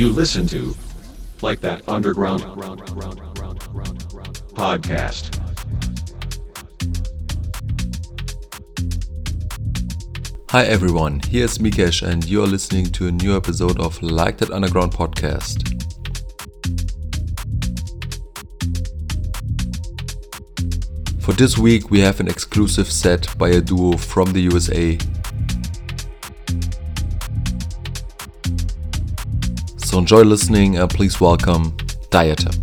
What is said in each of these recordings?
You listen to like that underground podcast. Hi everyone, here's Mikesh and you're listening to a new episode of Like That Underground podcast. For this week, we have an exclusive set by a duo from the USA. Enjoy listening and please welcome Diatom.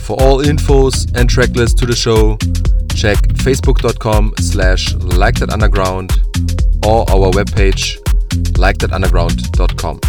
For all infos and tracklists to the show, check facebook.com slash like that underground or our webpage likethatunderground.com.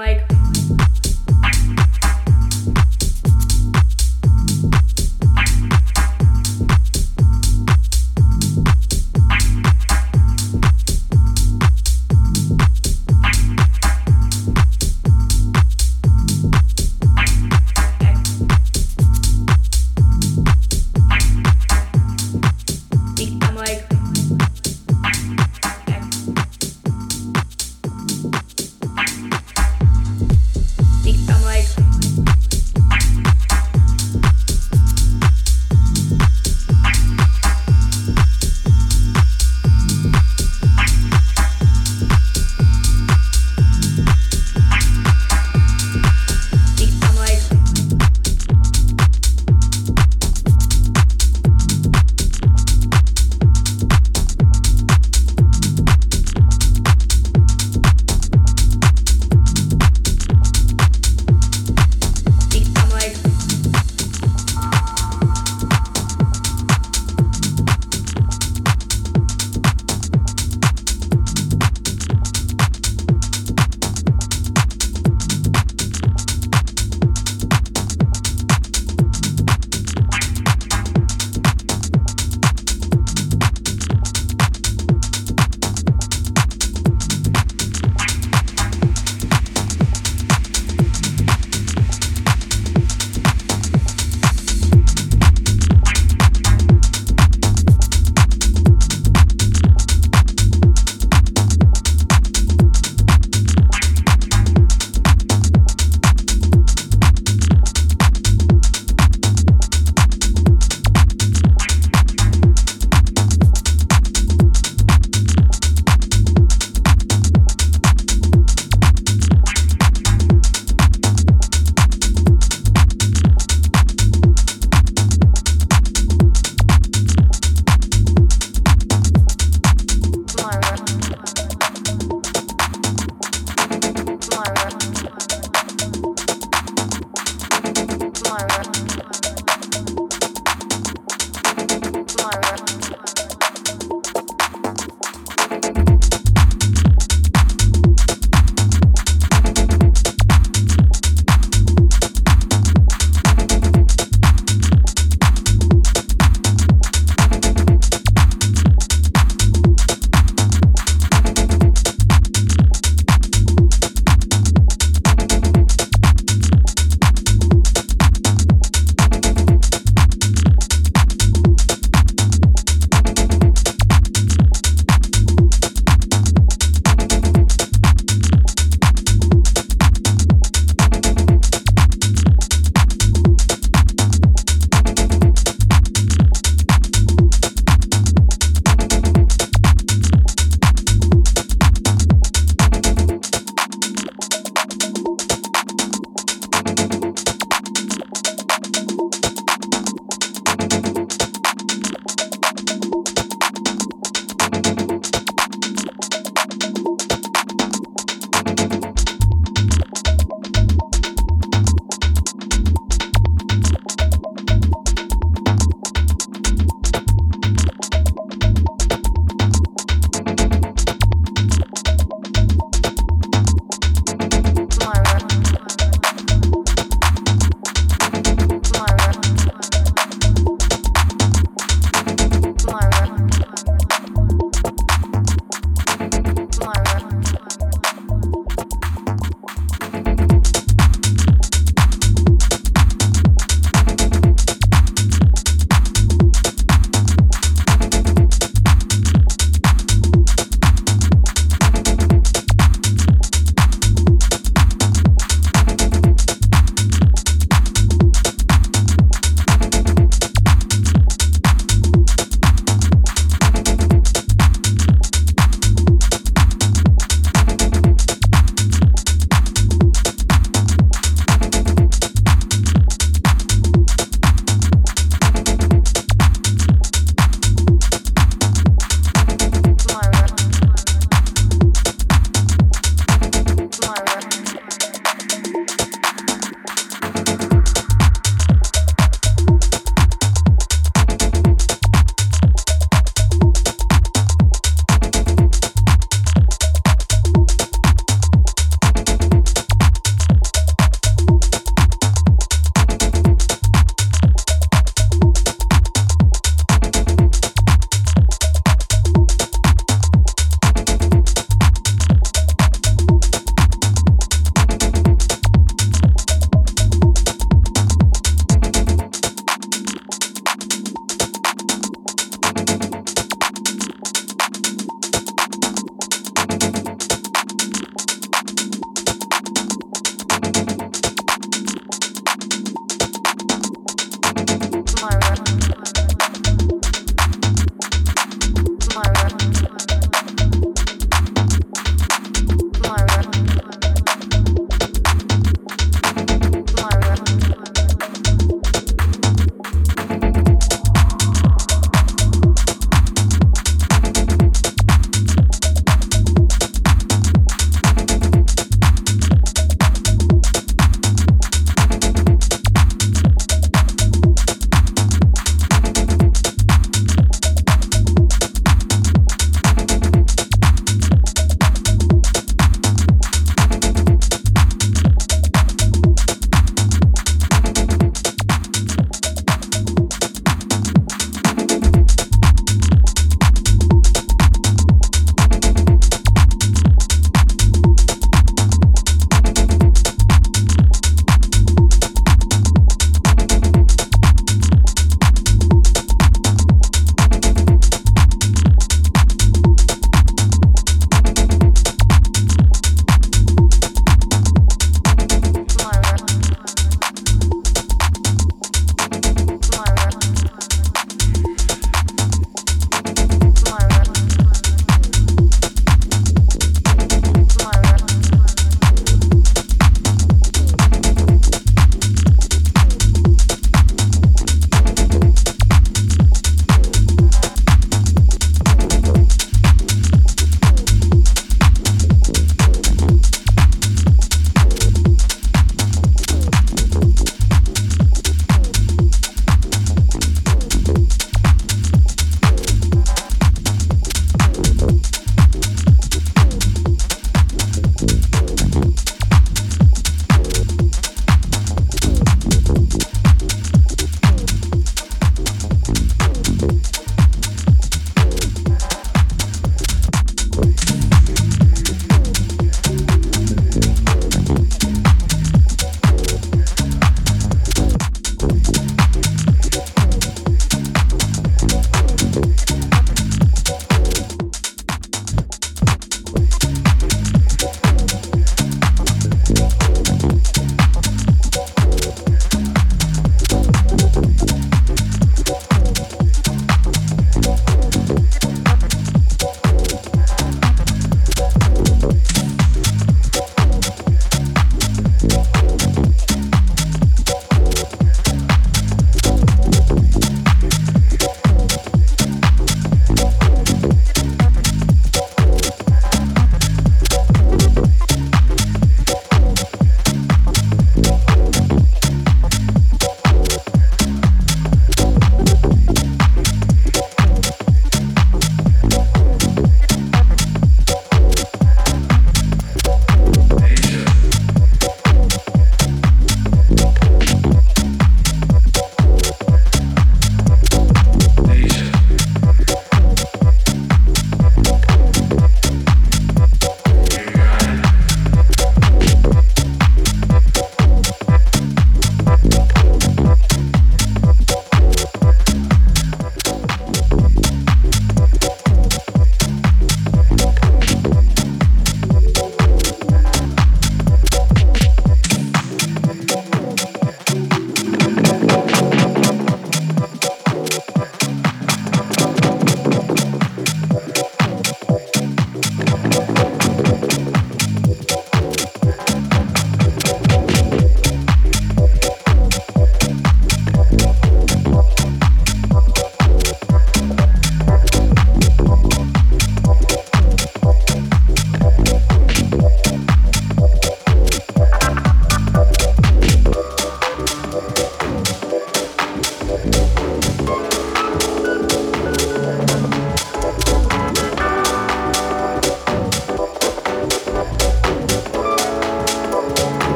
like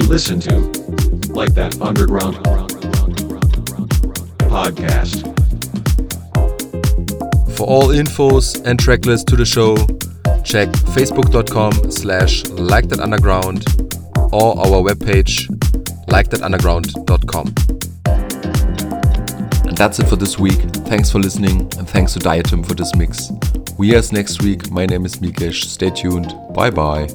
You listen to Like That Underground podcast. For all infos and tracklist to the show, check facebook.com slash like that underground or our webpage likethatunderground.com. And that's it for this week. Thanks for listening and thanks to Diatom for this mix. We as next week. My name is Mikesh. Stay tuned. Bye bye.